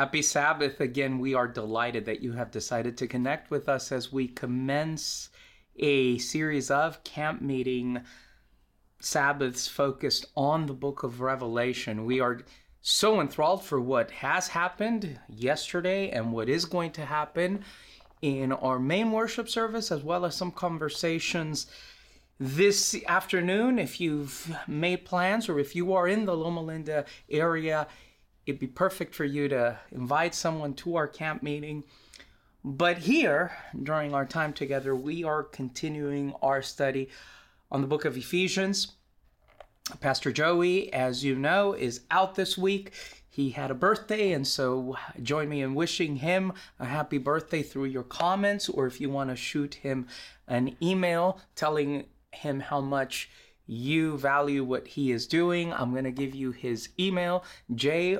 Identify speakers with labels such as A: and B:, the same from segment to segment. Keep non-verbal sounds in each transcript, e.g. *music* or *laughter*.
A: Happy Sabbath again. We are delighted that you have decided to connect with us as we commence a series of camp meeting Sabbaths focused on the book of Revelation. We are so enthralled for what has happened yesterday and what is going to happen in our main worship service, as well as some conversations this afternoon. If you've made plans or if you are in the Loma Linda area, it'd be perfect for you to invite someone to our camp meeting. But here, during our time together, we are continuing our study on the book of Ephesians. Pastor Joey, as you know, is out this week. He had a birthday, and so join me in wishing him a happy birthday through your comments, or if you want to shoot him an email telling him how much you value what he is doing, I'm going to give you his email, J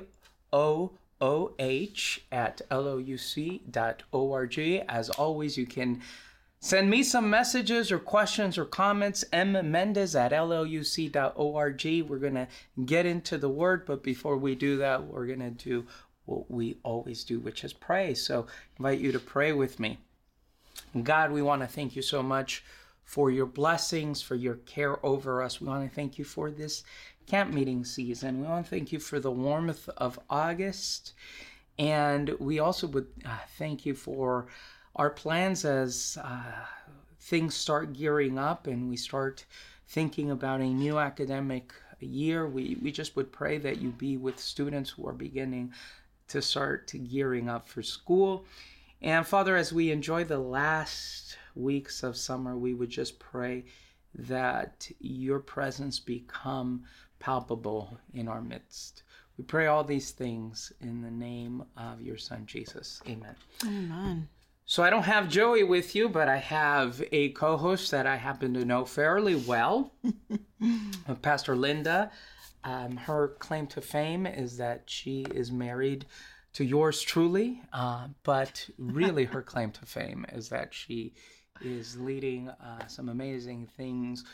A: O O H at louc.org. As always, you can send me some messages or questions or comments. M. Mendez at louc.org. We're going to get into the word, but before we do that, we're going to do what we always do, which is pray. So I invite you to pray with me. God, we want to thank you so much for your blessings, for your care over us. We want to thank you for this camp meeting season. We want to thank you for the warmth of August. And we also would uh, thank you for our plans as uh, things start gearing up and we start thinking about a new academic year. We, we just would pray that you be with students who are beginning to start to gearing up for school. And Father, as we enjoy the last weeks of summer, we would just pray that your presence become palpable in our midst. We pray all these things in the name of your son Jesus. Amen.
B: Amen.
A: So I don't have Joey with you, but I have a co-host that I happen to know fairly well, *laughs* Pastor Linda. Um, her claim to fame is that she is married to yours truly, uh, but really her *laughs* claim to fame is that she is leading uh, some amazing things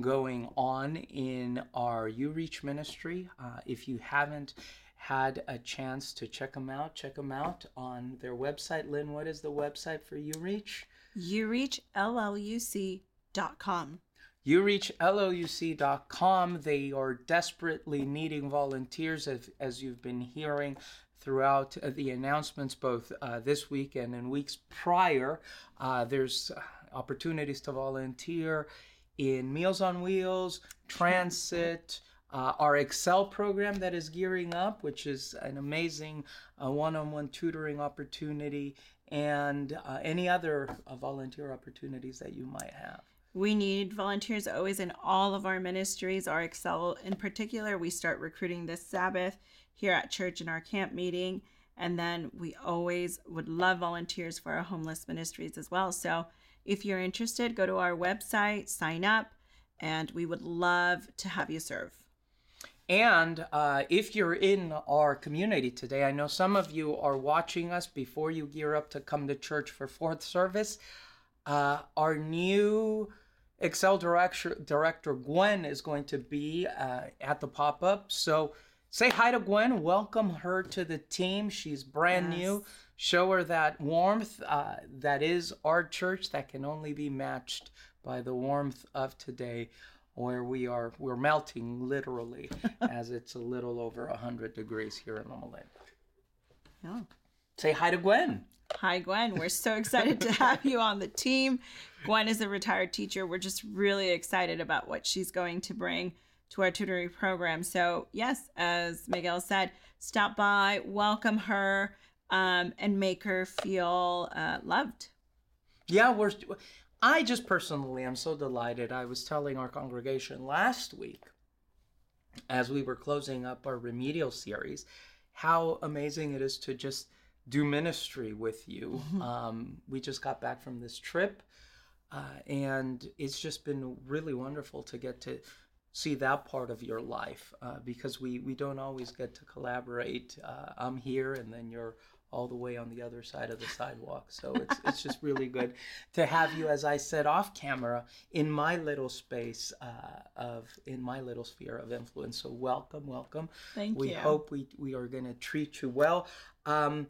A: going on in our UReach ministry. Uh, if you haven't had a chance to check them out, check them out on their website. Lynn, what is the website for UReach?
B: UReachLLUC.com.
A: UReachLLUC.com. They are desperately needing volunteers, as, as you've been hearing throughout the announcements, both uh, this week and in weeks prior. Uh, there's opportunities to volunteer in Meals on Wheels, Transit, uh, our Excel program that is gearing up, which is an amazing uh, one-on-one tutoring opportunity, and uh, any other uh, volunteer opportunities that you might have.
B: We need volunteers always in all of our ministries. Our Excel, in particular, we start recruiting this Sabbath here at church in our camp meeting. And then we always would love volunteers for our homeless ministries as well. So if you're interested, go to our website, sign up, and we would love to have you serve.
A: And uh, if you're in our community today, I know some of you are watching us before you gear up to come to church for fourth service. Uh, our new Excel director, director Gwen is going to be uh, at the pop up. So say hi to Gwen, welcome her to the team. She's brand yes. new show her that warmth uh, that is our church that can only be matched by the warmth of today where we are we're melting literally *laughs* as it's a little over 100 degrees here in Loma Linda.
B: Yeah.
A: Say hi to Gwen.
B: Hi, Gwen. We're so excited to have you on the team. Gwen is a retired teacher. We're just really excited about what she's going to bring to our tutoring program. So, yes, as Miguel said, stop by, welcome her um, and make her feel uh, loved.
A: Yeah, we're. I just personally am so delighted. I was telling our congregation last week, as we were closing up our remedial series, how amazing it is to just do ministry with you. Mm-hmm. Um, we just got back from this trip, uh, and it's just been really wonderful to get to see that part of your life uh, because we we don't always get to collaborate. Uh, I'm here, and then you're all the way on the other side of the sidewalk. So it's it's just really good to have you, as I said off camera, in my little space uh, of in my little sphere of influence. So welcome, welcome.
B: Thank
A: we
B: you.
A: hope we we are going to treat you well. Um,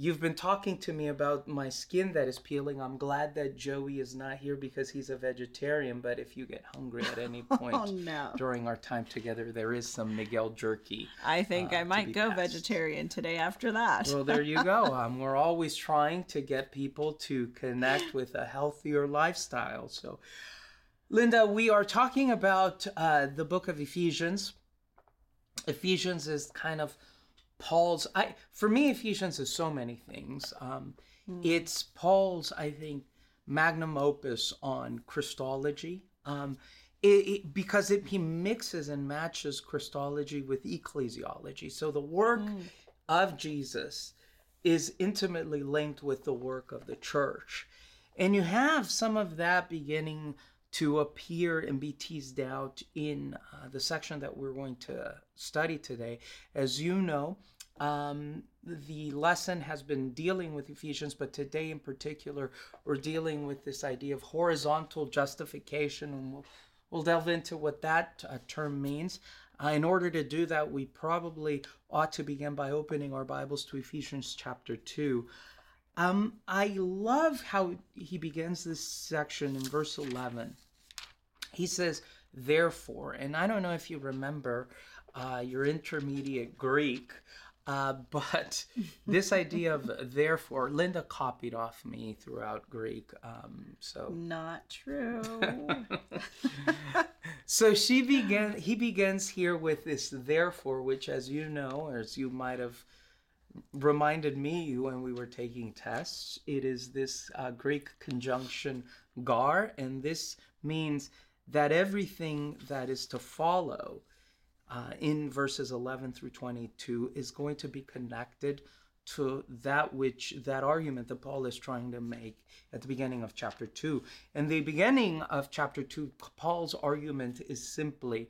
A: You've been talking to me about my skin that is peeling. I'm glad that Joey is not here because he's a vegetarian. But if you get hungry at any *laughs* point
B: oh no.
A: during our time together, there is some Miguel jerky.
B: I think
A: uh,
B: I might go
A: passed.
B: vegetarian today after that.
A: Well, there you go. *laughs* Um, we're always trying to get people to connect with a healthier lifestyle. So, Linda, we are talking about uh, the book of Ephesians. Ephesians is kind of Paul's. I for me, Ephesians is so many things. Um, It's Paul's, I think, magnum opus on Christology. Um, it, it, because it, he mixes and matches Christology with ecclesiology. So the work of Jesus is intimately linked with the work of the church. And you have some of that beginning to appear and be teased out in uh, the section that we're going to study today. As you know, um, the lesson has been dealing with Ephesians, but today in particular, we're dealing with this idea of horizontal justification, and we'll, we'll delve into what that uh, term means. Uh, in order to do that, we probably ought to begin by opening our Bibles to Ephesians chapter 2. Um, I love how he begins this section in verse 11. He says, therefore, and I don't know if you remember uh, your intermediate Greek, uh, *laughs* but this idea of therefore, Linda copied off me throughout Greek. Um, so
B: Not true. *laughs*
A: so she began he begins here with this therefore which as you know or as you might have reminded me when we were taking tests it is this uh, greek conjunction gar and this means that everything that is to follow uh, in verses 11 through 22 is going to be connected to that which that argument that Paul is trying to make at the beginning of chapter 2. And the beginning of chapter 2, Paul's argument is simply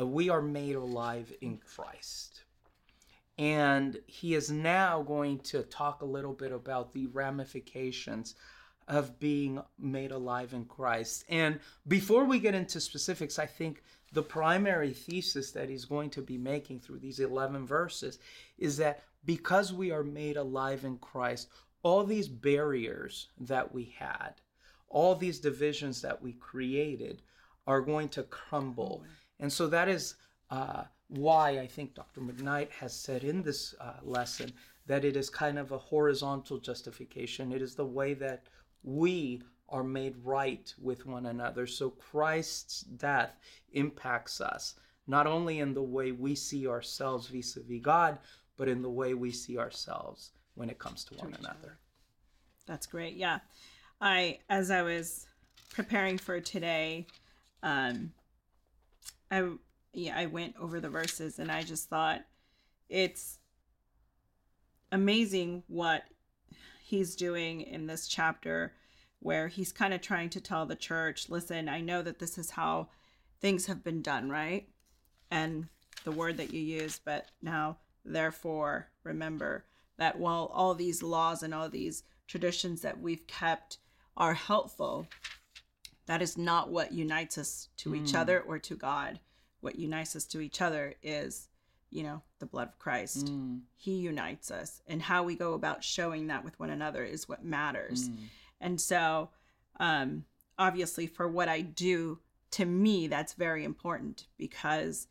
A: uh, we are made alive in Christ. And he is now going to talk a little bit about the ramifications of being made alive in Christ. And before we get into specifics, I think the primary thesis that he's going to be making through these 11 verses is that because we are made alive in Christ, all these barriers that we had, all these divisions that we created are going to crumble. And so that is uh, why I think Dr. McKnight has said in this uh, lesson that it is kind of a horizontal justification. It is the way that we are made right with one another. So Christ's death impacts us, not only in the way we see ourselves vis a vis God, but in the way we see ourselves when it comes to one another.
B: That's great. Yeah. I as I was preparing for today, um I yeah, I went over the verses and I just thought it's amazing what he's doing in this chapter where he's kind of trying to tell the church, listen, I know that this is how things have been done, right? And the word that you use, but now therefore remember that while all these laws and all these traditions that we've kept are helpful, that is not what unites us to each mm. other or to God. What unites us to each other is, you know, the blood of Christ. Mm. He unites us, and how we go about showing that with one another is what matters. Mm. And so, um, obviously, for what I do, to me, that's very important because,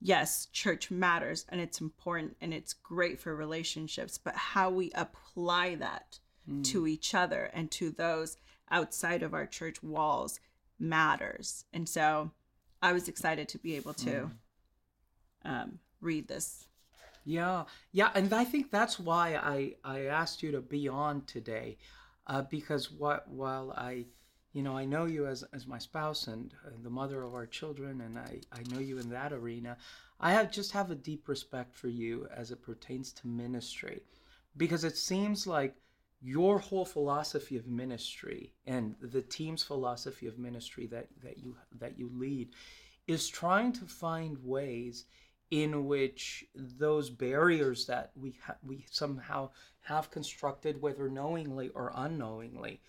B: yes, church matters and it's important and it's great for relationships, but how we apply that mm. to each other and to those outside of our church walls matters. And so, I was excited to be able to um, read this.
A: Yeah, yeah, and I think that's why I I asked you to be on today, uh, because what while I, you know, I know you as as my spouse and uh, the mother of our children, and I I know you in that arena, I have just have a deep respect for you as it pertains to ministry, because it seems like your whole philosophy of ministry and the team's philosophy of ministry that that you that you lead is trying to find ways in which those barriers that we ha- we somehow have constructed, whether knowingly or unknowingly,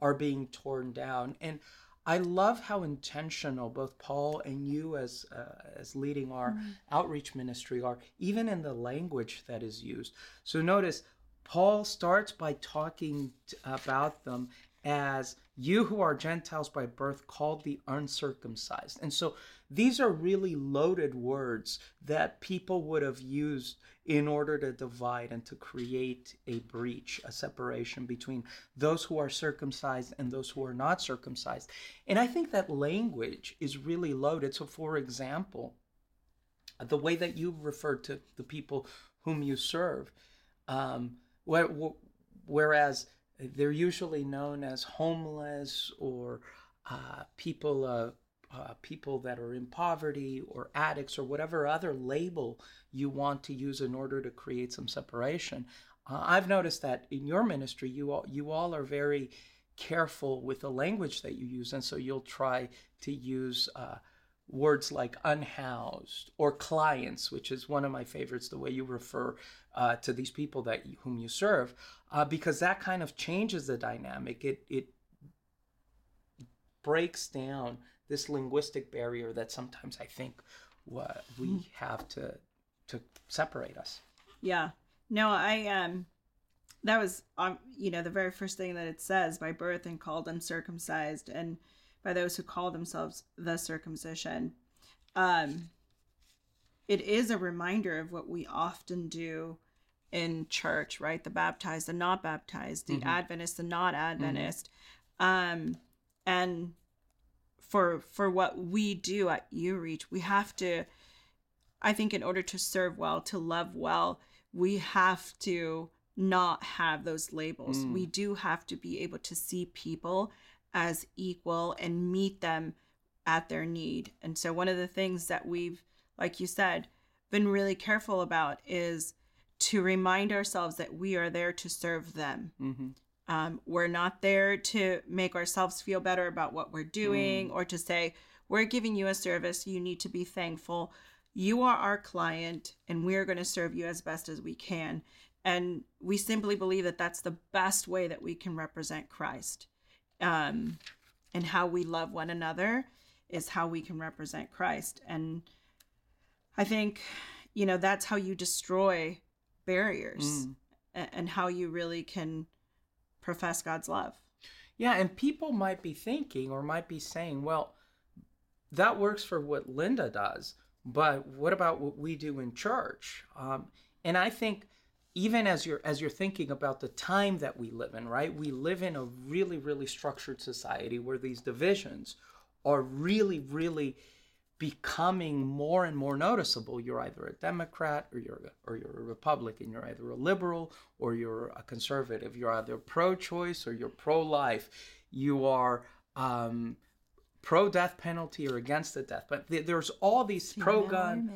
A: are being torn down. And I love how intentional both Paul and you, as uh, as leading our mm-hmm. outreach ministry, are, even in the language that is used. So notice, Paul starts by talking about them as you who are Gentiles by birth, called the uncircumcised. And so these are really loaded words that people would have used in order to divide and to create a breach, a separation between those who are circumcised and those who are not circumcised. And I think that language is really loaded. So, for example, the way that you refer to the people whom you serve, um, whereas they're usually known as homeless or uh, people uh, uh, people that are in poverty or addicts or whatever other label you want to use in order to create some separation. Uh, I've noticed that in your ministry, you all you all are very careful with the language that you use, and so you'll try to use uh, words like unhoused or clients, which is one of my favorites, the way you refer uh, to these people that you, whom you serve, uh, because that kind of changes the dynamic. It it breaks down this linguistic barrier that sometimes I think uh, we mm. have to to separate us.
B: Yeah. No, I um that was um you know the very first thing that it says by birth and called uncircumcised and by those who call themselves the circumcision. Um, it is a reminder of what we often do in church, right? The baptized, the not baptized, the mm-hmm. Adventist, the not Adventist. Mm-hmm. Um, and for for what we do at UReach, we have to, I think, in order to serve well, to love well, we have to not have those labels. Mm. We do have to be able to see people as equal and meet them at their need. And so, one of the things that we've, like you said, been really careful about is to remind ourselves that we are there to serve them. Mm-hmm. Um, we're not there to make ourselves feel better about what we're doing mm. or to say, we're giving you a service, you need to be thankful. You are our client, and we're going to serve you as best as we can. And we simply believe that that's the best way that we can represent Christ um, and how we love one another is how we can represent Christ. And I think, you know, that's how you destroy barriers mm. and how you really can profess God's love.
A: Yeah, and people might be thinking or might be saying, well, that works for what Linda does, but what about what we do in church? Um, and I think even as you're as you're thinking about the time that we live in right we live in a really really structured society where these divisions are really really becoming more and more noticeable. You're either a democrat or you're a, or you're a republican. You're either a liberal or you're a conservative. You're either pro-choice or you're pro-life. You are um, pro death penalty or against the death. But there's all these pro gun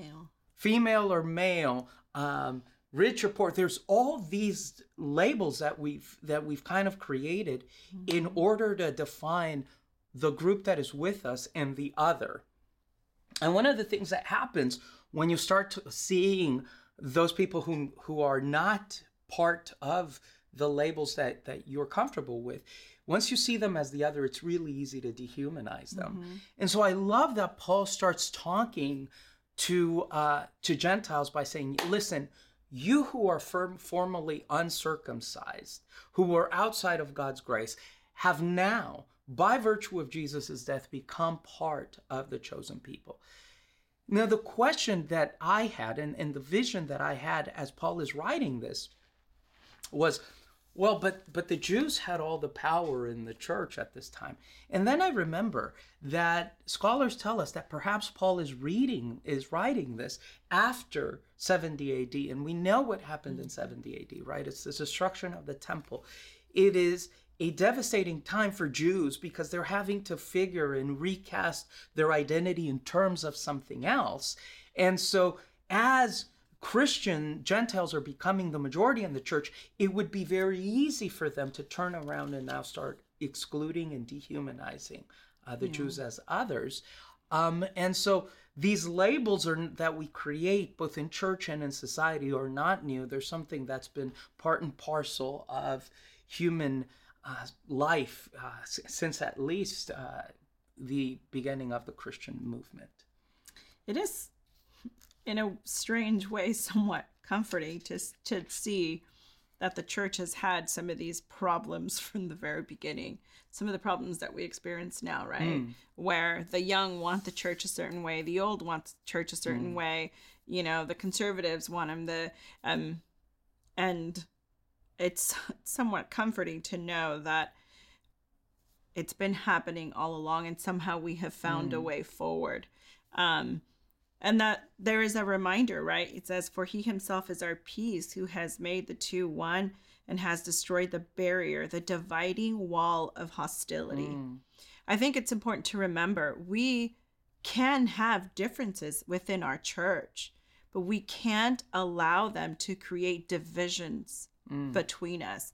A: female or male um, rich or poor. There's all these labels that we've that we've kind of created mm-hmm. in order to define the group that is with us and the other and one of the things that happens when you start seeing those people who who are not part of the labels that that you're comfortable with once you see them as the other it's really easy to dehumanize them mm-hmm. and so i love that paul starts talking to uh, to gentiles by saying listen you who are firm, formerly uncircumcised, who were outside of God's grace, have now, by virtue of Jesus' death, become part of the chosen people. Now, the question that I had and, and the vision that I had as Paul is writing this was well, but but the Jews had all the power in the church at this time. And then I remember that scholars tell us that perhaps Paul is reading is writing this after 70 AD and we know what happened in 70 AD, right? It's the destruction of the temple. It is a devastating time for Jews because they're having to figure and recast their identity in terms of something else. And so as Christian Gentiles are becoming the majority in the church, it would be very easy for them to turn around and now start excluding and dehumanizing uh, the yeah. Jews as others. Um, and so these labels are that we create both in church and in society are not new. They're something that's been part and parcel of human uh, life uh, since at least uh, the beginning of the Christian movement.
B: It is, in a strange way, somewhat comforting to to see that the church has had some of these problems *laughs* from the very beginning. Some of the problems that we experience now, right? Mm. Where the young want the church a certain way, the old want the church a certain mm. way. You know, the conservatives want them the um, and it's somewhat comforting to know that it's been happening all along and somehow we have found mm. a way forward um and that there is a reminder right it says for he himself is our peace who has made the two one and has destroyed the barrier the dividing wall of hostility mm. i think it's important to remember we can have differences within our church but we can't allow them to create divisions mm. between us.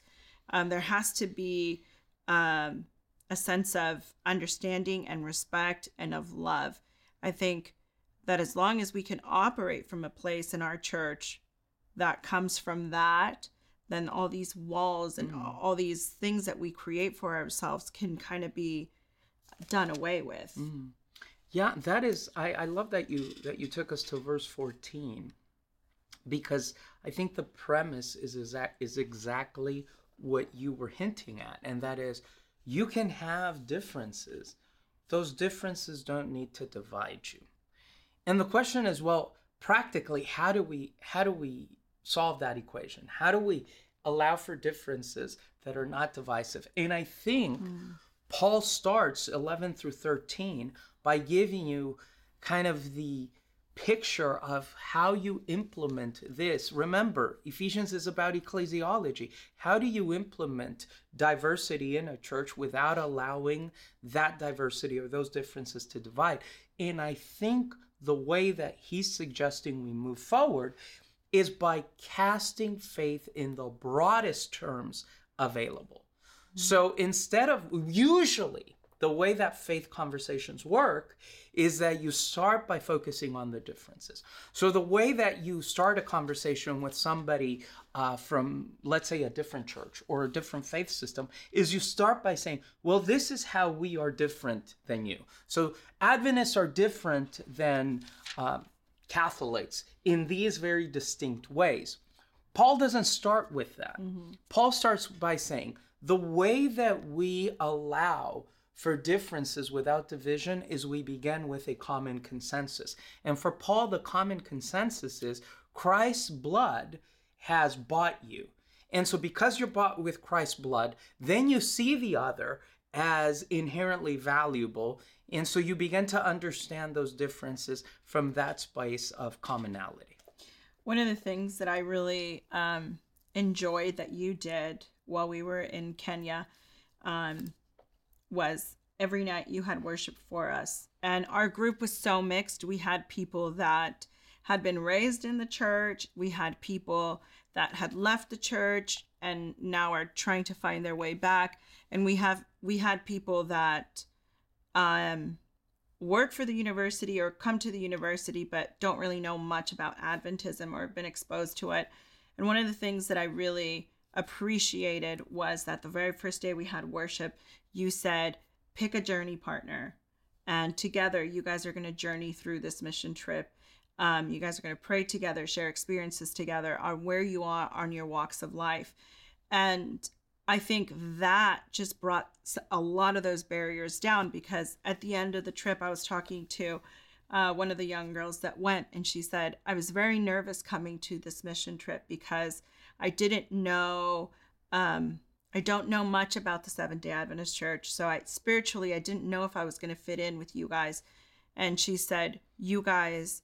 B: Um, there has to be um, a sense of understanding and respect and of love. I think that as long as we can operate from a place in our church that comes from that, then all these walls and mm. all these things that we create for ourselves can kind of be done away with.
A: Mm. Yeah, that is. I, I love that you that you took us to verse fourteen because I think the premise is exact is exactly what you were hinting at, and that is you can have differences. Those differences don't need to divide you. And the question is, well, practically, how do we how do we solve that equation? How do we allow for differences that are not divisive? And I think mm. Paul starts 11 through 13 by giving you kind of the picture of how you implement this. Remember, Ephesians is about ecclesiology. How do you implement diversity in a church without allowing that diversity or those differences to divide? And I think the way that he's suggesting we move forward is by casting faith in the broadest terms available. Mm-hmm. So instead of usually the way that faith conversations work is that you start by focusing on the differences. So, the way that you start a conversation with somebody uh, from, let's say, a different church or a different faith system is you start by saying, Well, this is how we are different than you. So, Adventists are different than uh, Catholics in these very distinct ways. Paul doesn't start with that. Mm-hmm. Paul starts by saying, the way that we allow for differences without division is we begin with a common consensus. And for Paul, the common consensus is Christ's blood has bought you. And so, because you're bought with Christ's blood, then you see the other as inherently valuable. And so, you begin to understand those differences from that space of commonality.
B: One of the things that I really um, enjoyed that you did while we were in Kenya um, was every night you had worship for us. And our group was so mixed. We had people that had been raised in the church, we had people that had left the church and now are trying to find their way back and we have we had people that um work for the university or come to the university but don't really know much about adventism or been exposed to it and one of the things that i really appreciated was that the very first day we had worship you said, pick a journey partner. And together, you guys are going to journey through this mission trip. Um, you guys are going to pray together, share experiences together on where you are on your walks of life. And I think that just brought a lot of those barriers down because at the end of the trip, I was talking to uh, one of the young girls that went, and she said, I was very nervous coming to this mission trip because I didn't know um, I don't know much about the Seventh day Adventist Church. So I spiritually, I didn't know if I was going to fit in with you guys. And she said, You guys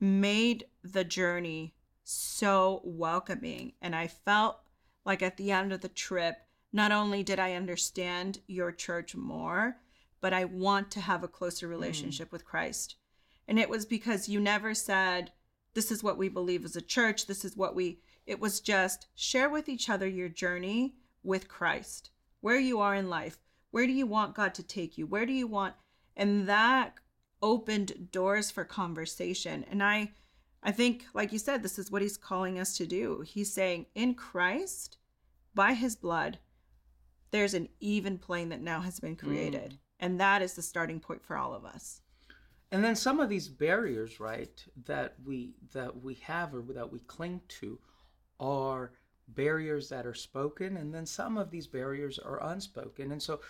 B: made the journey so welcoming. And I felt like at the end of the trip, not only did I understand your church more, but I want to have a closer relationship mm. with Christ. And it was because you never said, This is what we believe as a church. This is what we, it was just share with each other your journey with Christ, where you are in life. Where do you want God to take you? Where do you want? And that opened doors for conversation. And I I think like you said this is what he's calling us to do. He's saying in Christ by his blood there's an even plane that now has been created. Mm. And that is the starting point for all of us.
A: And then some of these barriers, right, that we that we have or that we cling to are barriers that are spoken and then some of these barriers are unspoken. And so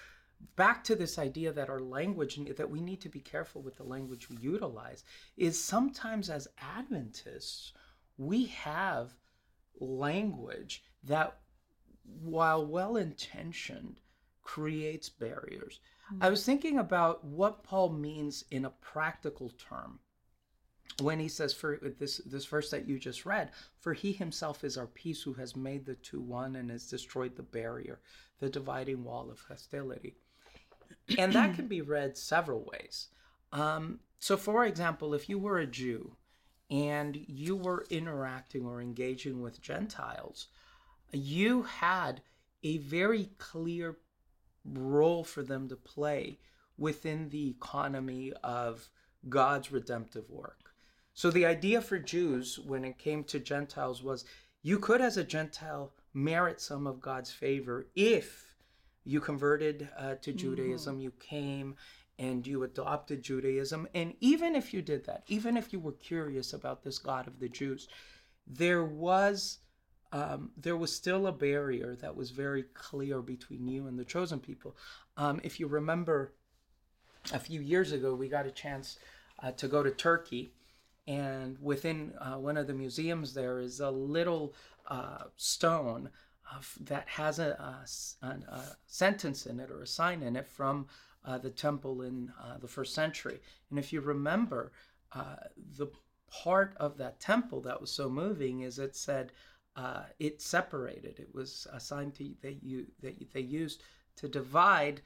A: back to this idea that our language that we need to be careful with the language we utilize is sometimes as adventists we have language that while well intentioned creates barriers mm-hmm. i was thinking about what paul means in a practical term when he says for this this verse that you just read for he himself is our peace who has made the two one and has destroyed the barrier the dividing wall of hostility and that can be read several ways. Um, so, for example, if you were a Jew and you were interacting or engaging with Gentiles, you had a very clear role for them to play within the economy of God's redemptive work. So, the idea for Jews when it came to Gentiles was you could, as a Gentile, merit some of God's favor if you converted uh, to. Judaism, mm-hmm. you came and you adopted Judaism. And even if you did that, even if you were curious about this God of the Jews, there was um, there was still a barrier that was very clear between you and the chosen people. Um, if you remember, a few years ago, we got a chance uh, to go to Turkey, and within uh, one of the museums there is a little uh, stone that has a, a, a, sentence in it or a sign in it from uh, the temple in uh, the first century. And if you remember, uh, the part of that temple that was so moving is it said uh, it separated. It was a sign to, that you that they used to divide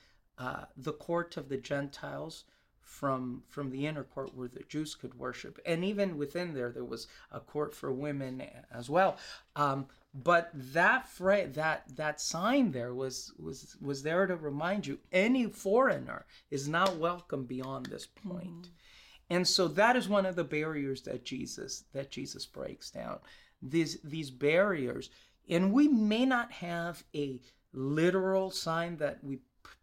A: the court of the Gentiles from from the inner court where the Jews could worship, and even within there, there was a court for women as well. Um, but that fra- that that sign there was was was there to remind you any foreigner is not welcome beyond this point. Mm-hmm. And so that is one of the barriers that Jesus that Jesus breaks down. These these barriers and we may not have a literal sign that we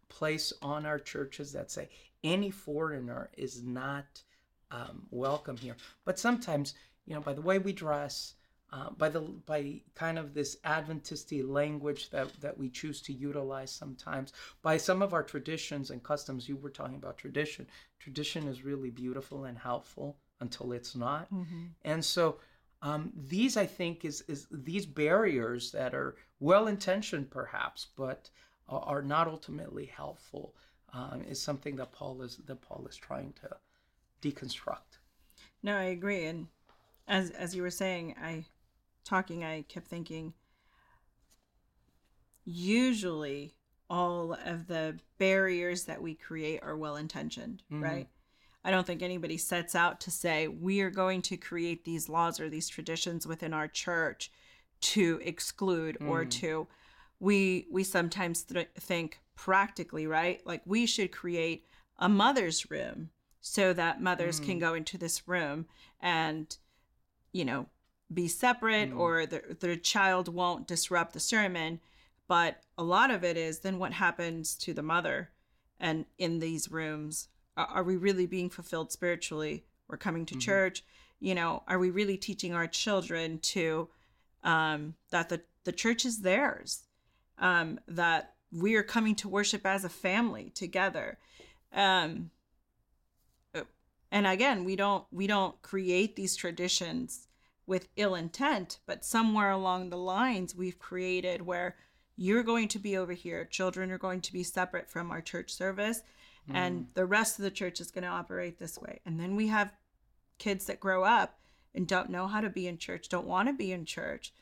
A: place on our churches that say any foreigner is not um, welcome here. But sometimes, you know, by the way we dress, uh, by the by kind of this Adventisty language that that we choose to utilize sometimes, by some of our traditions and customs. You were talking about tradition. Tradition is really beautiful and helpful until it's not, mm-hmm. and so. Um, these, I think, is is these barriers that are well intentioned, perhaps, but are not ultimately helpful. Um, is something that Paul is that Paul is trying to deconstruct.
B: No, I agree, and as as you were saying, I talking, I kept thinking, usually all of the barriers that we create are well intentioned, mm-hmm. right? I don't think anybody sets out to say we are going to create these laws or these traditions within our church to exclude mm. or to we we sometimes th- think practically, right? Like we should create a mother's room so that mothers mm. can go into this room and you know be separate mm. or the, the child won't disrupt the sermon. But a lot of it is then what happens to the mother and in these rooms? Are, we really being fulfilled spiritually? We're coming to mm-hmm. church. You know, are we really teaching our children to um, that the, the church is theirs? Um, that we are coming to worship as a family together. Um, and again, we don't we don't create these traditions with ill intent, but somewhere along the lines we've created where you're going to be over here, children are going to be separate from our church service, mm. and the rest of the church is going to operate this way. And then we have kids that grow up and don't know how to be in church, don't want to be in church.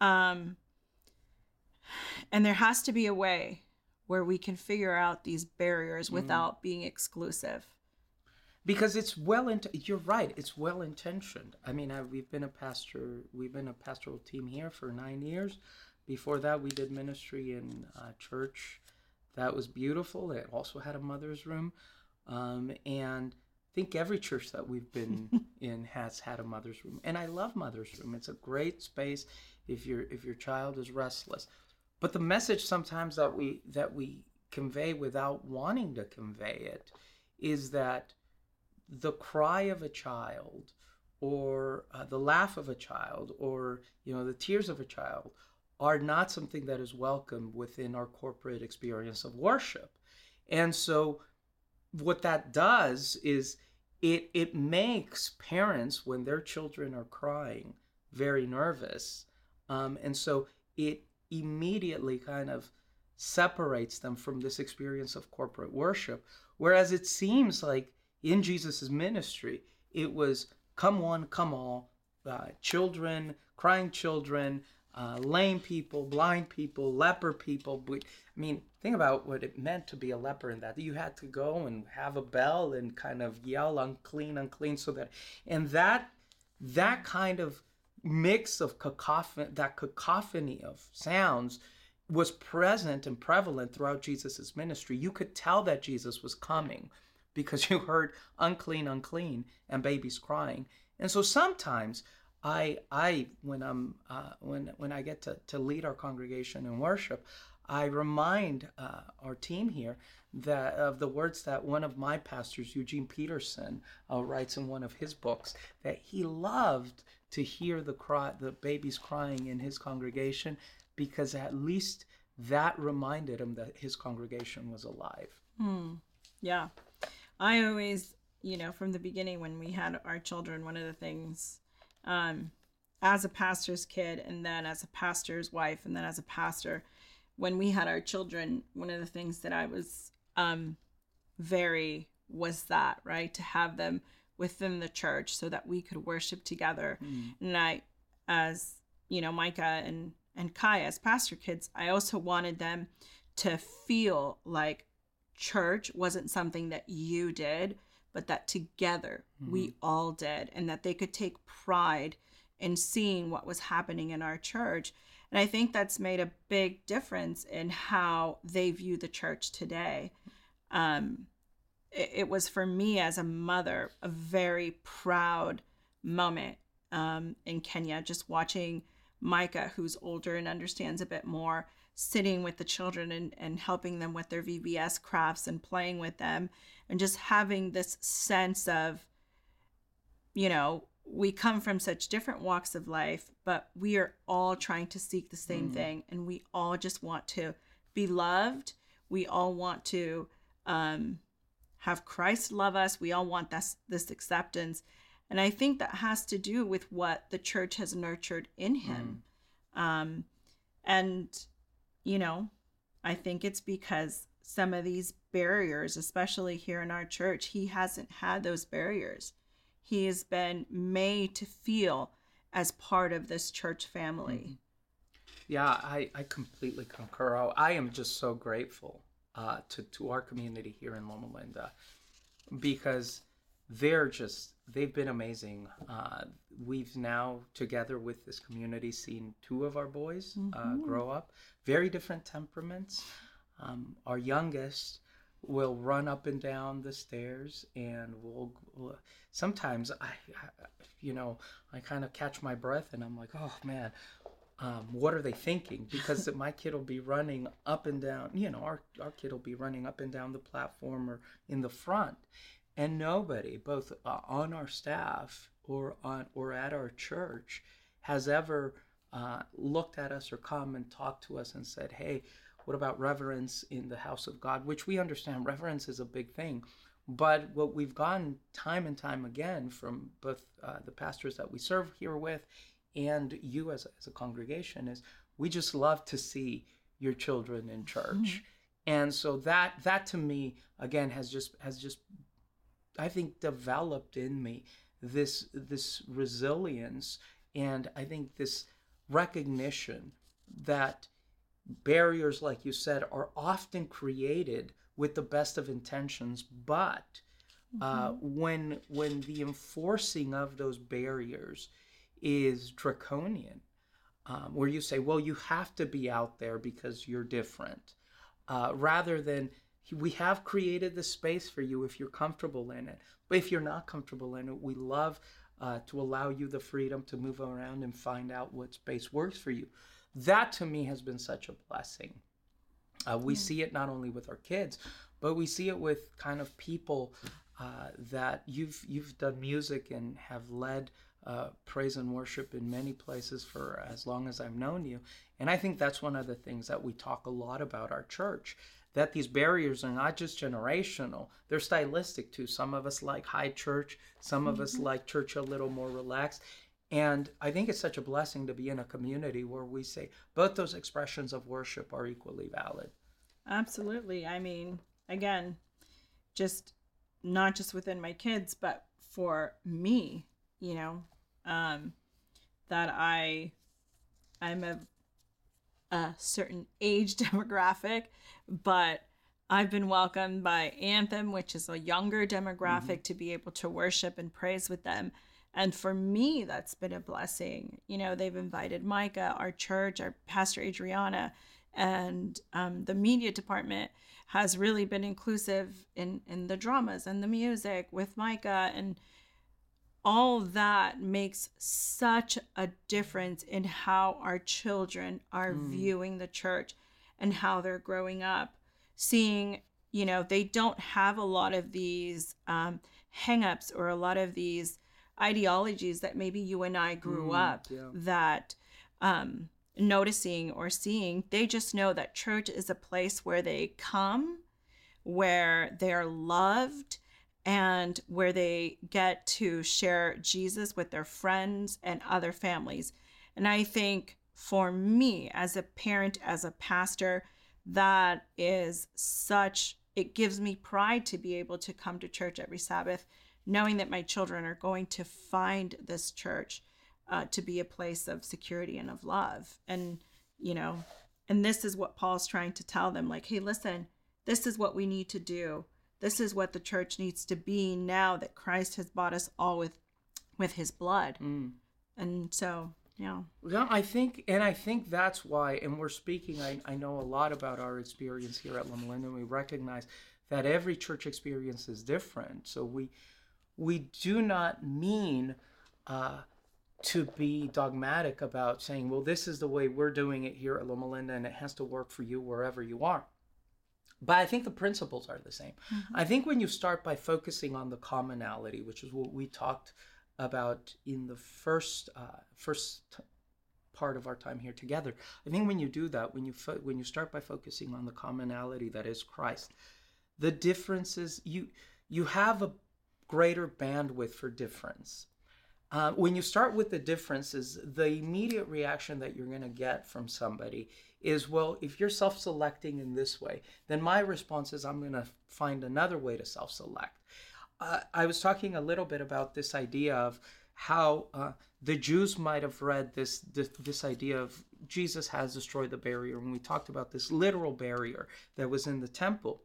B: Um, and there has to be a way where we can figure out these barriers mm. without being exclusive.
A: Because it's well into you're right it's well intentioned i mean I, we've been a pastor we've been a pastoral team here for nine years. Before that we did ministry in a church. That was beautiful. It also had a mother's room. Um, and I think every church that we've been *laughs* in has had a mother's room, and I love mother's room. It's a great space if your if your child is restless. But the message sometimes that we that we convey without wanting to convey it is that the cry of a child or uh, the laugh of a child or you know the tears of a child are not something that is welcome within our corporate experience of worship. And so what that does is it it makes parents when their children are crying very nervous. Um, and so it immediately kind of separates them from this experience of corporate worship. Whereas it seems like in jesus' ministry it was come one come all uh, children crying children uh, lame people blind people leper people. I mean think about what it meant to be a leper in that. You had to go and have a bell and kind of yell unclean unclean so that and that that kind of mix of cacophony that cacophony of sounds was present and prevalent throughout jesus' ministry. You could tell that jesus was coming because *laughs* you heard unclean unclean and babies crying. And so sometimes i i when i'm uh, when when i get to, to lead our congregation in worship I remind uh, our team here that of the words that one of my pastors, Eugene Peterson, uh, writes in one of his books that he loved to hear the cry, the babies crying in his congregation, because at least that reminded him that his congregation was alive.
B: Hmm. Yeah, I always, you know, from the beginning when we had our children, one of the things. Um, as a pastor's kid, and then as a pastor's wife, and then as a pastor, when we had our children, one of the things that I was um, very was that right to have them within the church so that we could worship together. Mm. And I, as you know, Micah and and Kai as pastor kids, I also wanted them to feel like church wasn't something that you did, but that together mm-hmm. we all did, and that they could take pride in seeing what was happening in our church and I think that's made a big difference in how they view the church today. Um, it was for me as a mother a very proud moment um, in Kenya, just watching Micah, who's older and understands a bit more, sitting with the children and, and helping them with their VBS crafts and playing with them, and just having this sense of, you know, we come from such different walks of life, but we are all trying to seek the same mm. thing. And we all just want to be loved. We all want to um, have Christ love us. We all want this, this acceptance. And I think that has to do with what the church has nurtured in him. Mm. Um, and, you know, I think it's because some of these barriers, especially here in our church, he hasn't had those barriers he has been made to feel as part of this church family. Mm-hmm.
A: Yeah, I, I completely concur. I am just so grateful uh, to, to our community here in Loma Linda because they're just, they've been amazing. Uh, we've now, together with this community, seen two of our boys uh, mm-hmm. uh, grow up, very different temperaments. Um, our youngest will run up and down the stairs and we'll, we'll sometimes I, I, you know i kind of catch my breath and i'm like oh man um, what are they thinking because *laughs* my kid will be running up and down you know our, our kid will be running up and down the platform or in the front and nobody both uh, on our staff or on or at our church has ever uh, looked at us or come and talked to us and said hey what about reverence in the house of God? Which we understand reverence is a big thing. But what we've gotten time and time again from both uh, the pastors that we serve here with and you as a, as a congregation is we just love to see your children in church. Mm-hmm. And so that that to me again has just has just I think developed in me this this resilience and I think this recognition that barriers, like you said, are often created with the best of intentions, but uh, mm-hmm. when when the enforcing of those barriers is draconian, um, where you say, "Well, you have to be out there because you're different," uh, rather than we have created the space for you if you're comfortable in it. But if you're not comfortable in it, we love uh, to allow you the freedom to move around and find out what space works for you. That to me has been such a blessing. Uh, we yeah. see it not only with our kids, but we see it with kind of people uh, that you've you've done music and have led uh, praise and worship in many places for as long as I've known you. And I think that's one of the things that we talk a lot about our church that these barriers are not just generational, they're stylistic too. Some of us like high church, some of us mm-hmm. like church a little more relaxed. And I think it's such a blessing to be in a community where we say both those expressions of worship are equally valid.
B: Absolutely. I mean, again, just not just within my kids, but for me, you know, um, that I I'm a a certain age *laughs* demographic, but I've been welcomed by Anthem, which is a younger demographic, mm-hmm. to be able to worship and praise with them. And for me, that's been a blessing. You know, they've invited Micah, our church, our pastor Adriana, and um, the media department has really been inclusive in in the dramas and the music with Micah and all that makes such a difference in how our children are mm. viewing the church and how they're growing up seeing you know they don't have a lot of these um, hangups or a lot of these ideologies that maybe you and i grew mm, up yeah. that um, noticing or seeing they just know that church is a place where they come where they're loved and where they get to share Jesus with their friends and other families. And I think for me, as a parent, as a pastor, that is such, it gives me pride to be able to come to church every Sabbath, knowing that my children are going to find this church uh, to be a place of security and of love. And, you know, and this is what Paul's trying to tell them like, hey, listen, this is what we need to do this is what the church needs to be now that Christ has bought us all with with his blood. Mm. And so, yeah.
A: Well, I think, and I think that's why, and we're speaking, I, I know a lot about our experience here at Loma Linda, and we recognize that every church experience is different. So we, we do not mean uh, to be dogmatic about saying, well, this is the way we're doing it here at Loma Linda, and it has to work for you wherever you are. But I think the principles are the same. Mm-hmm. I think when you start by focusing on the commonality, which is what we talked about in the first uh, first part of our time here together, I think when you do that, when you fo- when you start by focusing on the commonality that is Christ, the differences you you have a greater bandwidth for difference. Uh, when you start with the differences, the immediate reaction that you're going to get from somebody is well, if you're self selecting in this way, then my response is I'm going to find another way to self select. Uh, I was talking a little bit about this idea of how uh, the Jews might have read this, this, this idea of Jesus has destroyed the barrier, and we talked about this literal barrier that was in the temple.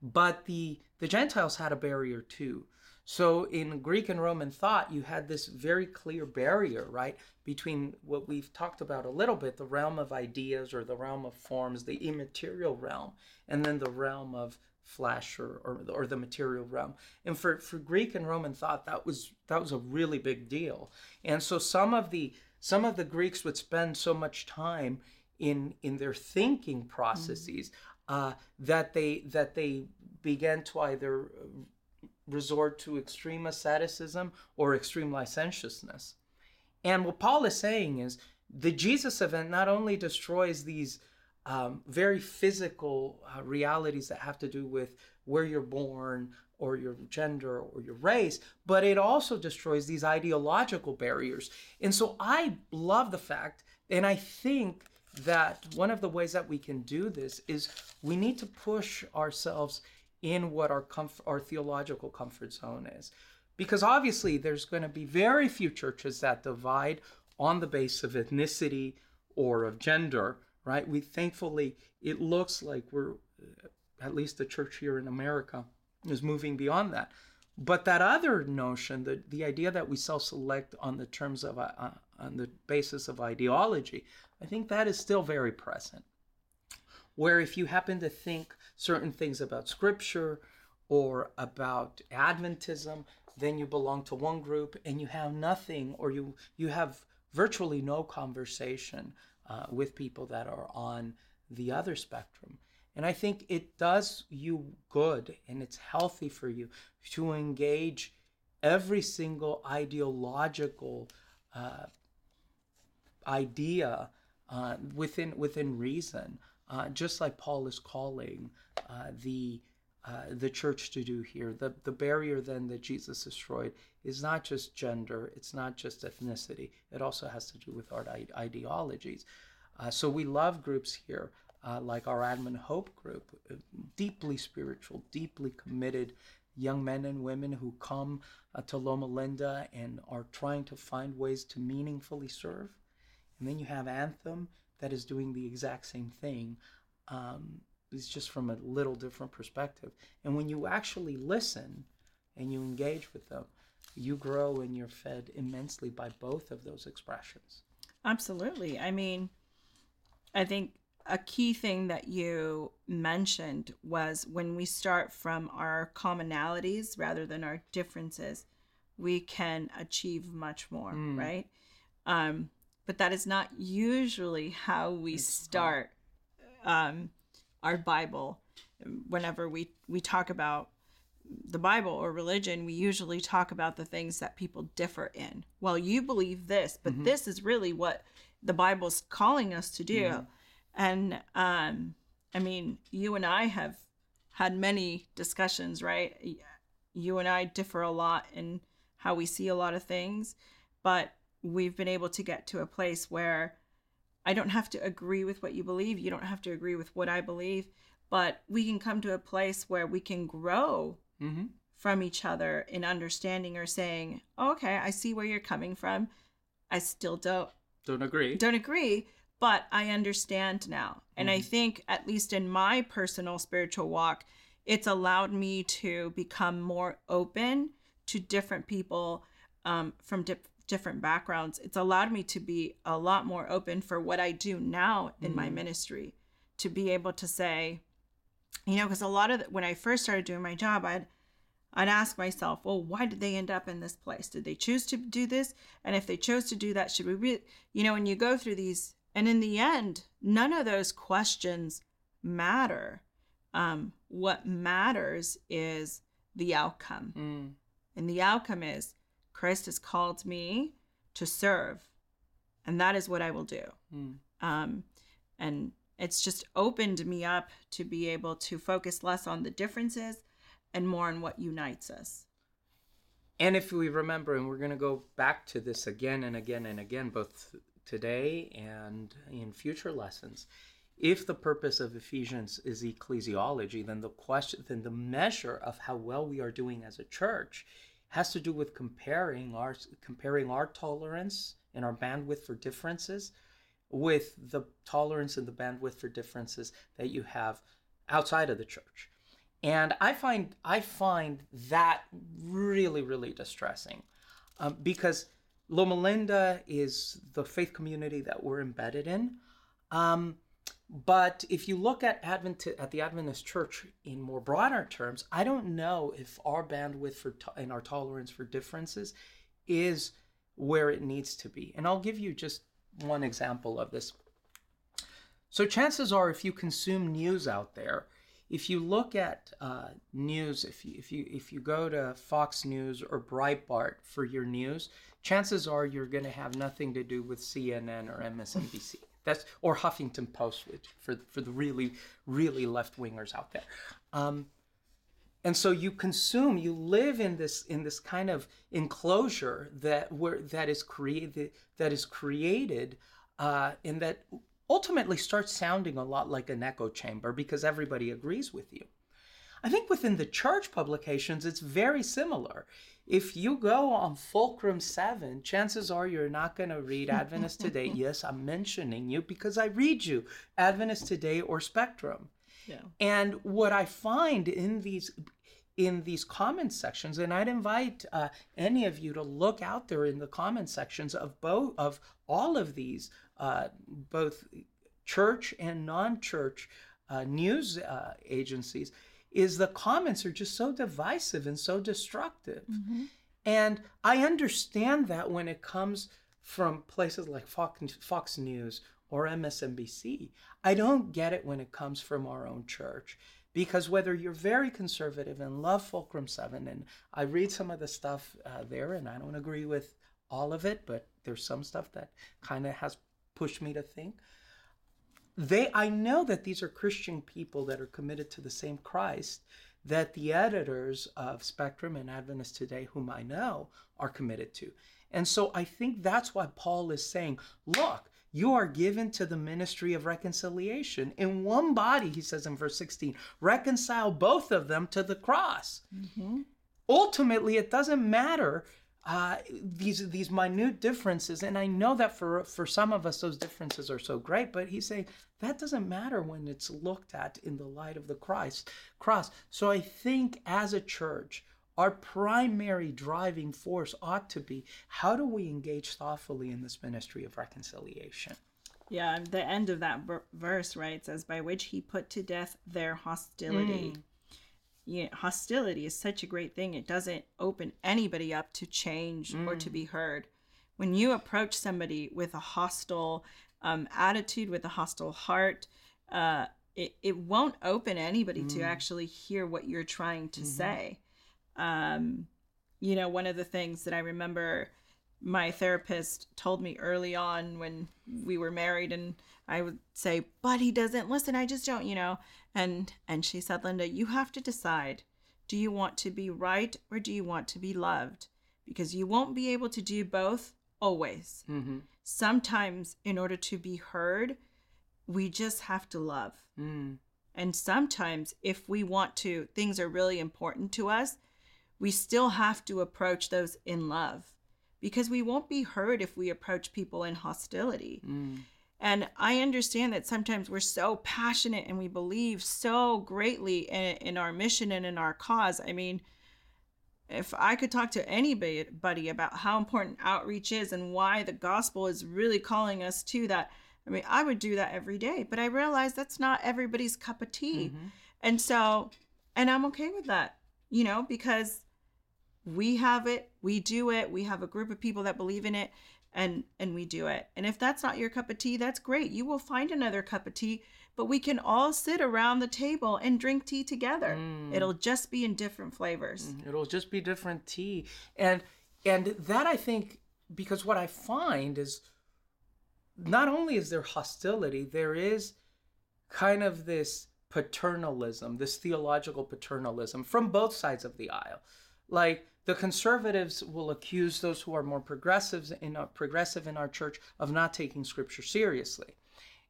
A: But the the Gentiles had a barrier too. So in Greek and Roman thought, you had this very clear barrier, right, between what we've talked about a little bit, the realm of ideas or the realm of forms, the immaterial realm, and then the realm of flesh or, or, or the material realm. And for, for Greek and Roman thought, that was that was a really big deal. And so some of the some of the Greeks would spend so much time in in their thinking processes mm-hmm. uh, that they that they began to either resort to extreme asceticism or extreme licentiousness. And what Paul is saying is the Jesus event not only destroys these um, very physical uh, realities that have to do with where you're born or your gender or your race, but it also destroys these ideological barriers. And so I love the fact, and I think that one of the ways that we can do this is we need to push ourselves in what our comf- our theological comfort zone is. Because obviously there's going to be very few churches that divide on the basis of ethnicity or of gender, right? We thankfully it looks like we're at least the church here in America is moving beyond that. But that other notion, the, the idea that we self-select on the terms of uh, on the basis of ideology, I think that is still very present. Where if you happen to think certain things about scripture or about Adventism, then you belong to one group and you have nothing or you you have virtually no conversation uh, with people that are on the other spectrum. And I think it does you good and it's healthy for you to engage every single ideological uh, idea uh, within within reason, uh, just like Paul is calling uh, the uh, the church to do here. The the barrier then that Jesus destroyed is not just gender, it's not just ethnicity. It also has to do with our ideologies. Uh, so we love groups here. Uh, like our Advent Hope group, deeply spiritual, deeply committed young men and women who come uh, to Loma Linda and are trying to find ways to meaningfully serve. And then you have Anthem that is doing the exact same thing. Um, it's just from a little different perspective. And when you actually listen and you engage with them, you grow and you're fed immensely by both of those expressions.
B: Absolutely. I mean, I think a key thing that you mentioned was when we start from our commonalities rather than our differences, we can achieve much more, mm. right? Um, but that is not usually how we start um, our Bible. Whenever we, we talk about the Bible or religion, we usually talk about the things that people differ in. Well, you believe this, but mm-hmm. this is really what the Bible's calling us to do. Mm-hmm. And um, I mean, you and I have had many discussions, right? You and I differ a lot in how we see a lot of things, but we've been able to get to a place where I don't have to agree with what you believe. You don't have to agree with what I believe, but we can come to a place where we can grow mm-hmm. from each other in understanding or saying, oh, okay, I see where you're coming from. I still don't
A: don't agree.
B: Don't agree, but I understand now. And mm-hmm. I think, at least in my personal spiritual walk, it's allowed me to become more open to different people um, from di- different backgrounds. It's allowed me to be a lot more open for what I do now in mm-hmm. my ministry, to be able to say, you know, because a lot of the, when I first started doing my job, I'd I'd ask myself, well, why did they end up in this place? Did they choose to do this? And if they chose to do that, should we, re-? you know, when you go through these and in the end, none of those questions matter. Um, what matters is the outcome. Mm. And the outcome is Christ has called me to serve. And that is what I will do. Mm. Um, and it's just opened me up to be able to focus less on the differences and more on what unites us.
A: And if we remember, and we're going to go back to this again and again and again, both today and in future lessons. If the purpose of Ephesians is ecclesiology, then the question, then the measure of how well we are doing as a church has to do with comparing our comparing our tolerance and our bandwidth for differences with the tolerance and the bandwidth for differences that you have outside of the church. And I find I find that really really distressing um, because Loma Linda is the faith community that we're embedded in. Um, but if you look at Advent at the Adventist Church in more broader terms, I don't know if our bandwidth for to- and our tolerance for differences is where it needs to be. And I'll give you just one example of this. So chances are, if you consume news out there, if you look at uh, news, if you if you if you go to Fox News or Breitbart for your news, chances are you're going to have nothing to do with CNN or MSNBC. That's or Huffington Post, which for for the really really left wingers out there. Um, and so you consume, you live in this in this kind of enclosure that where that is created that is created, uh, and that ultimately starts sounding a lot like an echo chamber because everybody agrees with you. I think within the church publications, it's very similar if you go on Fulcrum 7, chances are you're not going to read Adventist Today. *laughs* yes, I'm mentioning you because I read you Adventist Today or Spectrum. Yeah. And what I find in these in these comment sections, and I'd invite uh, any of you to look out there in the comment sections of both of all of these, uh, both church and non-church uh, news uh, agencies is the comments are just so divisive and so destructive.
B: Mm-hmm.
A: And I understand that when it comes from places like Fox, Fox News or MSNBC. I don't get it when it comes from our own church. Because whether you're very conservative and love Fulcrum 7, and I read some of the stuff uh, there, and I don't agree with all of it, but there's some stuff that kind of has pushed me to think. They, I know that these are Christian people that are committed to the same Christ that the editors of Spectrum and Adventist Today, whom I know, are committed to. And so I think that's why Paul is saying, look, you are given to the ministry of reconciliation. In one body, he says in verse 16, reconcile both of them to the cross.
B: Mm-hmm.
A: Ultimately, it doesn't matter uh, these these minute differences, and I know that for for some of us those differences are so great. But he's saying that doesn't matter when it's looked at in the light of the Christ cross. So I think as a church, our primary driving force ought to be how do we engage thoughtfully in this ministry of reconciliation?
B: Yeah, the end of that verse, right, says, by which he put to death their hostility. Mm. Yeah, hostility is such a great thing. It doesn't open anybody up to change mm. or to mm. be heard. When you approach somebody with a hostile um, attitude, with a hostile heart, uh, it, it won't open anybody mm. to actually hear what you're trying to mm-hmm. say. Um, you know, one of the things that I remember my therapist told me early on when we were married and I would say, "But he doesn't listen. I just don't, you know." And and she said, "Linda, you have to decide. Do you want to be right or do you want to be loved? Because you won't be able to do both always.
A: Mm-hmm.
B: Sometimes in order to be heard, we just have to love.
A: Mm.
B: And sometimes if we want to, things are really important to us, we still have to approach those in love because we won't be heard if we approach people in hostility.
A: Mm.
B: And I understand that sometimes we're so passionate and we believe so greatly in, in our mission and in our cause. I mean, if I could talk to anybody about how important outreach is and why the gospel is really calling us to that, I mean, I would do that every day. But I realize that's not everybody's cup of tea.
A: Mm-hmm.
B: And so, and I'm okay with that, you know, because we have it we do it we have a group of people that believe in it and and we do it. And if that's not your cup of tea that's great. You will find another cup of tea but we can all sit around the table and drink tea together.
A: Mm.
B: it'll just be in different flavors.
A: Mm, it'll just be different tea. And and that i think because what i find is not only is there hostility there is kind of this paternalism this theological paternalism from both sides of the aisle. Like the conservatives will accuse those who are more progressives in our, progressive in our church of not taking scripture seriously.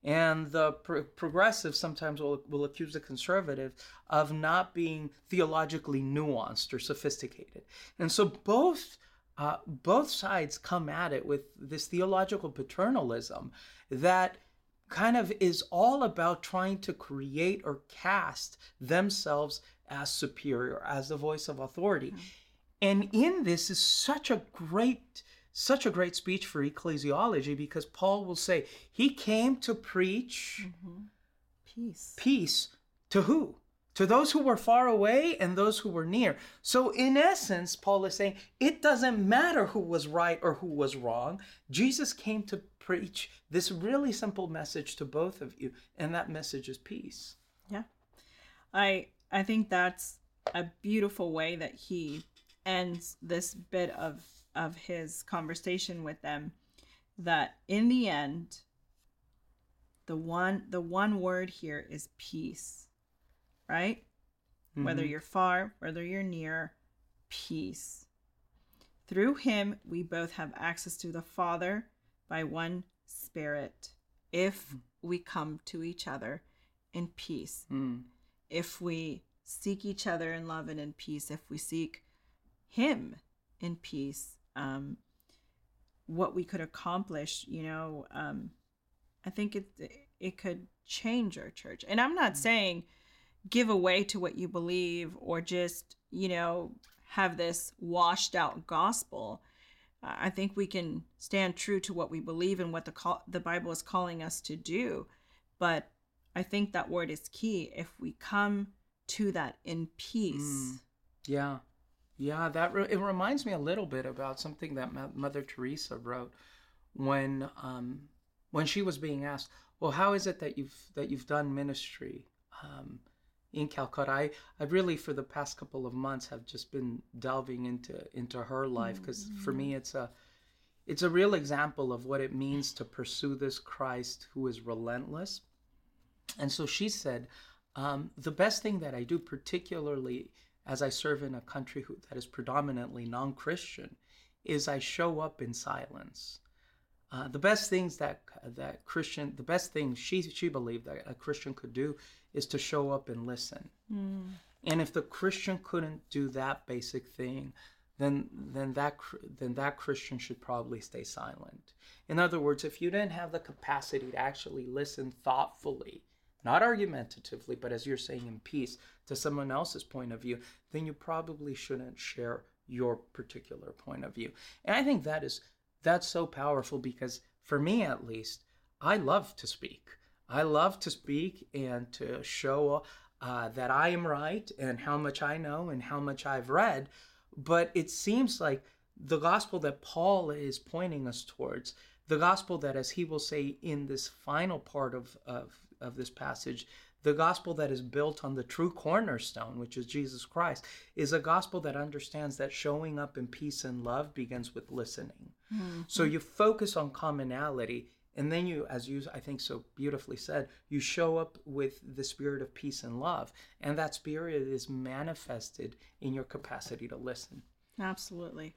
A: And the pro- progressive sometimes will, will accuse the conservative of not being theologically nuanced or sophisticated. And so both uh, both sides come at it with this theological paternalism that kind of is all about trying to create or cast themselves as superior as the voice of authority. Mm-hmm and in this is such a great such a great speech for ecclesiology because Paul will say he came to preach
B: mm-hmm. peace.
A: Peace to who? To those who were far away and those who were near. So, in essence, Paul is saying it doesn't matter who was right or who was wrong. Jesus came to preach this really simple message to both of you, and that message is peace.
B: Yeah. I I think that's a beautiful way that he ends this bit of of his conversation with them that in the end the one the one word here is peace right mm-hmm. whether you're far whether you're near peace through him we both have access to the father by one spirit if mm. we come to each other in peace
A: mm.
B: if we seek each other in love and in peace if we seek him in peace um, what we could accomplish you know um, i think it it could change our church and i'm not mm. saying give away to what you believe or just you know have this washed out gospel i think we can stand true to what we believe and what the call, the bible is calling us to do but I think that word is key. If we come to that in peace.
A: Mm. Yeah. Yeah, that re- it reminds me a little bit about something that Ma- Mother Teresa wrote when um, when she was being asked, "Well, how is it that you've that you've done ministry um, in Calcutta?" I I really for the past couple of months have just been delving into into her life because for me it's a it's a real example of what it means to pursue this Christ who is relentless. And so she said, um, the best thing that I do, particularly as I serve in a country who, that is predominantly non Christian, is I show up in silence. Uh, the best things that that Christian, the best thing she she believed that a Christian could do is to show up and listen.
B: Mm.
A: And if the Christian couldn't do that basic thing, then then that then that Christian should probably stay silent. In other words, if you didn't have the capacity to actually listen thoughtfully, not argumentatively, but as you're saying in peace to someone else's point of view, then you probably shouldn't share your particular point of view. And I think that is that's so powerful because for me at least, I love to speak. I love to speak and to show uh, that I am right and how much I know and how much I've read. But it seems like the gospel that Paul is pointing us towards, the gospel that, as he will say in this final part of, of, of this passage, the gospel that is built on the true cornerstone, which is Jesus Christ, is a gospel that understands that showing up in peace and love begins with listening. Mm-hmm. So you focus on commonality, and then you, as you I think so beautifully said, you show up with the spirit of peace and love, and that spirit is manifested in your capacity to listen.
B: Absolutely.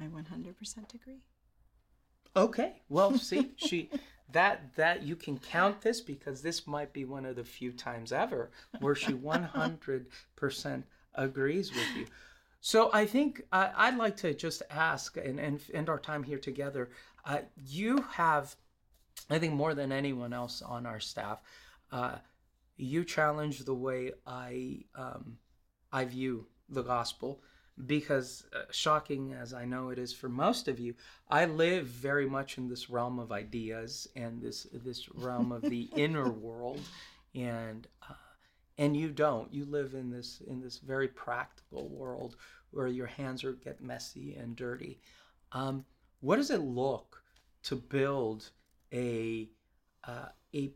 B: I 100% agree.
A: Okay. Well, see, she *laughs* that that you can count this because this might be one of the few times ever where she *laughs* 100% agrees with you. So I think uh, I'd like to just ask and, and end our time here together. Uh, you have, I think, more than anyone else on our staff, uh, you challenge the way I um, I view the gospel because uh, shocking as I know it is for most of you, I live very much in this realm of ideas and this this realm of the *laughs* inner world, and uh, and you don't. You live in this in this very practical world where your hands are get messy and dirty. Um, what does it look to build a uh, a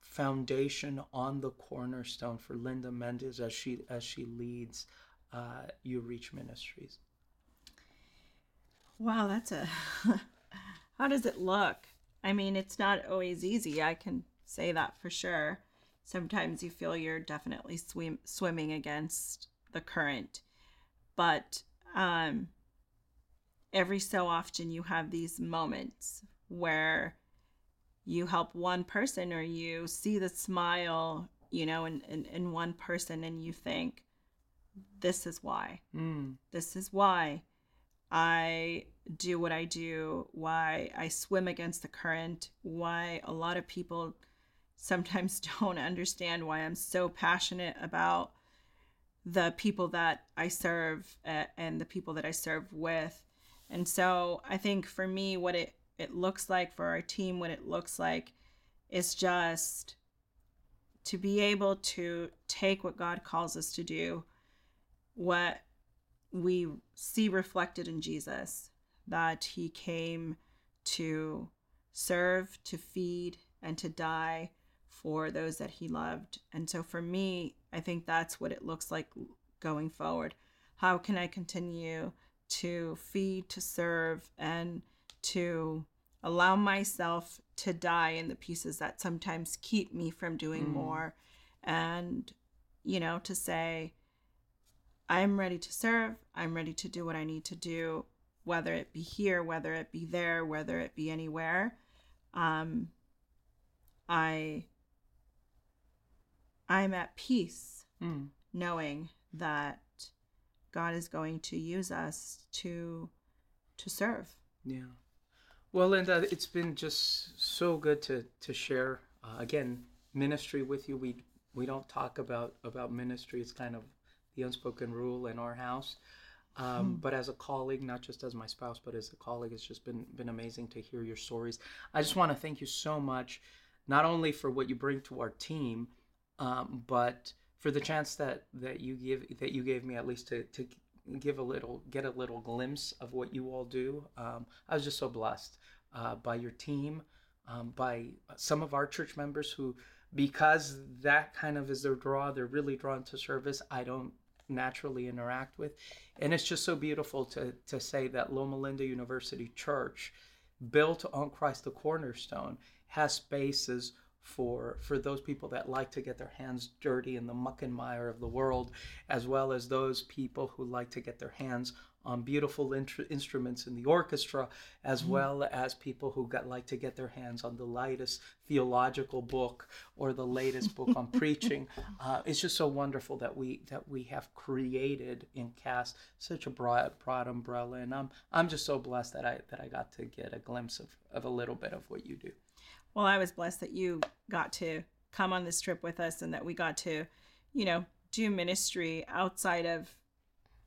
A: foundation on the cornerstone for Linda Mendez as she as she leads? Uh, UReach ministries?
B: Wow, that's a. *laughs* How does it look? I mean, it's not always easy. I can say that for sure. Sometimes you feel you're definitely swim swimming against the current, but um, every so often you have these moments where you help one person or you see the smile, you know, in, in, in one person and you think, this is why. Mm. This is why I do what I do, why I swim against the current, why a lot of people sometimes *laughs* don't understand why I'm so passionate about the people that I serve and the people that I serve with. And so I think for me, what it, it looks like for our team, what it looks like is just to be able to take what God calls us to do what we see reflected in Jesus that he came to serve, to feed, and to die for those that he loved. And so for me, I think that's what it looks like going forward. How can I continue to feed, to serve, and to allow myself to die in the pieces that sometimes keep me from doing mm. more? And, you know, to say, I'm ready to serve. I'm ready to do what I need to do, whether it be here, whether it be there, whether it be anywhere. Um, I I'm at peace mm. knowing that God is going to use us to to serve.
A: Yeah. Well, Linda, it's been just so good to to share uh, again ministry with you. We we don't talk about about ministry. It's kind of the unspoken rule in our house. Um, hmm. But as a colleague, not just as my spouse, but as a colleague, it's just been been amazing to hear your stories. I just want to thank you so much not only for what you bring to our team, um, but for the chance that that you give that you gave me at least to to give a little get a little glimpse of what you all do. Um, I was just so blessed uh, by your team, um, by some of our church members who, because that kind of is their draw, they're really drawn to service. I don't naturally interact with, and it's just so beautiful to to say that Loma Linda University Church, built on Christ the cornerstone, has spaces for for those people that like to get their hands dirty in the muck and mire of the world, as well as those people who like to get their hands on beautiful int- instruments in the orchestra, as mm. well as people who got like to get their hands on the lightest theological book or the latest book on *laughs* preaching. Uh, it's just so wonderful that we that we have created and cast such a broad broad umbrella, and I'm I'm just so blessed that I that I got to get a glimpse of, of a little bit of what you do.
B: Well, I was blessed that you got to come on this trip with us and that we got to, you know, do ministry outside of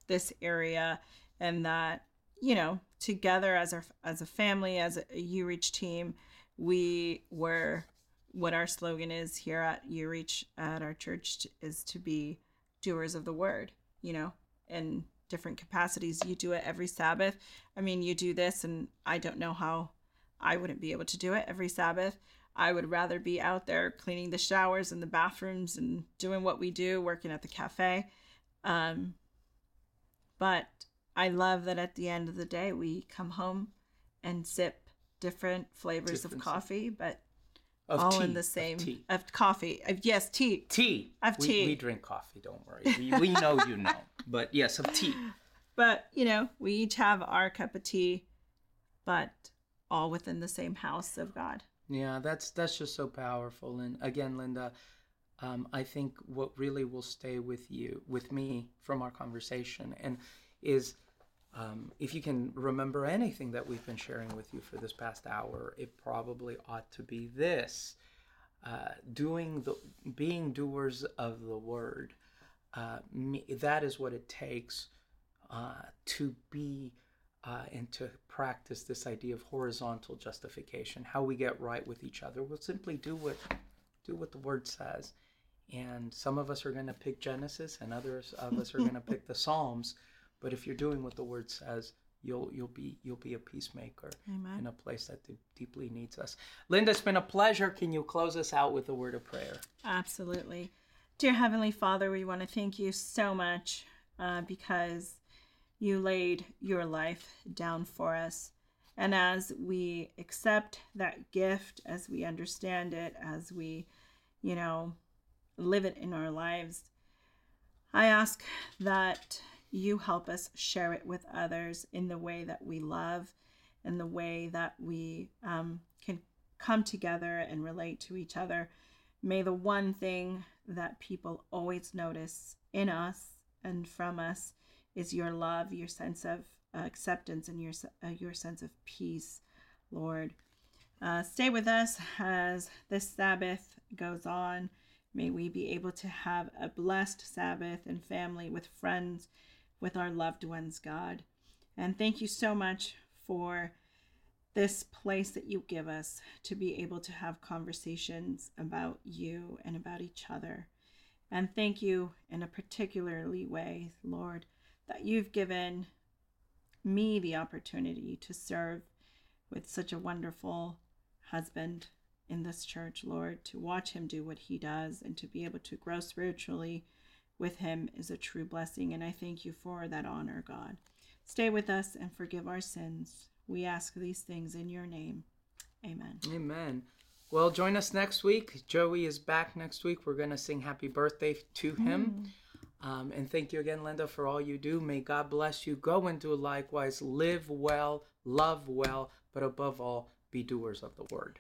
B: this area and that, you know, together as our as a family, as a UReach team, we were what our slogan is here at UReach at our church is to be doers of the word, you know, in different capacities. You do it every Sabbath. I mean, you do this and I don't know how I wouldn't be able to do it every Sabbath. I would rather be out there cleaning the showers and the bathrooms and doing what we do, working at the cafe. Um, but I love that at the end of the day, we come home and sip different flavors different of coffee, but of all tea, in the same of, tea. of coffee. Of, yes, tea.
A: Tea.
B: Of
A: we,
B: tea.
A: We drink coffee. Don't worry. We, we know you know. But yes, of tea. *laughs*
B: But you know, we each have our cup of tea, but all within the same house of God.
A: Yeah, that's that's just so powerful. And again, Linda, um, I think what really will stay with you, with me, from our conversation, and is um, if you can remember anything that we've been sharing with you for this past hour, it probably ought to be this: uh, doing the being doers of the word. Uh, me, that is what it takes uh, to be uh, and to practice this idea of horizontal justification, how we get right with each other. We'll simply do what do what the word says. And some of us are going to pick Genesis, and others of us are going to pick the *laughs* Psalms. But if you're doing what the word says, you'll you'll be you'll be a peacemaker Amen. in a place that deeply needs us. Linda, it's been a pleasure. Can you close us out with a word of prayer?
B: Absolutely, dear Heavenly Father, we want to thank you so much uh, because you laid your life down for us. And as we accept that gift, as we understand it, as we, you know, live it in our lives, I ask that you help us share it with others in the way that we love, in the way that we um, can come together and relate to each other. May the one thing that people always notice in us and from us is your love, your sense of acceptance, and your uh, your sense of peace, Lord. Uh, stay with us as this Sabbath goes on. May we be able to have a blessed Sabbath and family with friends, with our loved ones, God. And thank you so much for this place that you give us to be able to have conversations about you and about each other. And thank you in a particularly way, Lord, that you've given me the opportunity to serve with such a wonderful husband in this church, Lord, to watch him do what he does and to be able to grow spiritually with him is a true blessing. And I thank you for that honor, God. Stay with us and forgive our sins. We ask these things in your name. Amen.
A: Amen. Well, join us next week. Joey is back next week. We're going to sing happy birthday to him. Mm. Um, and thank you again, Linda, for all you do. May God bless you. Go and do likewise. Live well, love well, but above all, be doers of the word.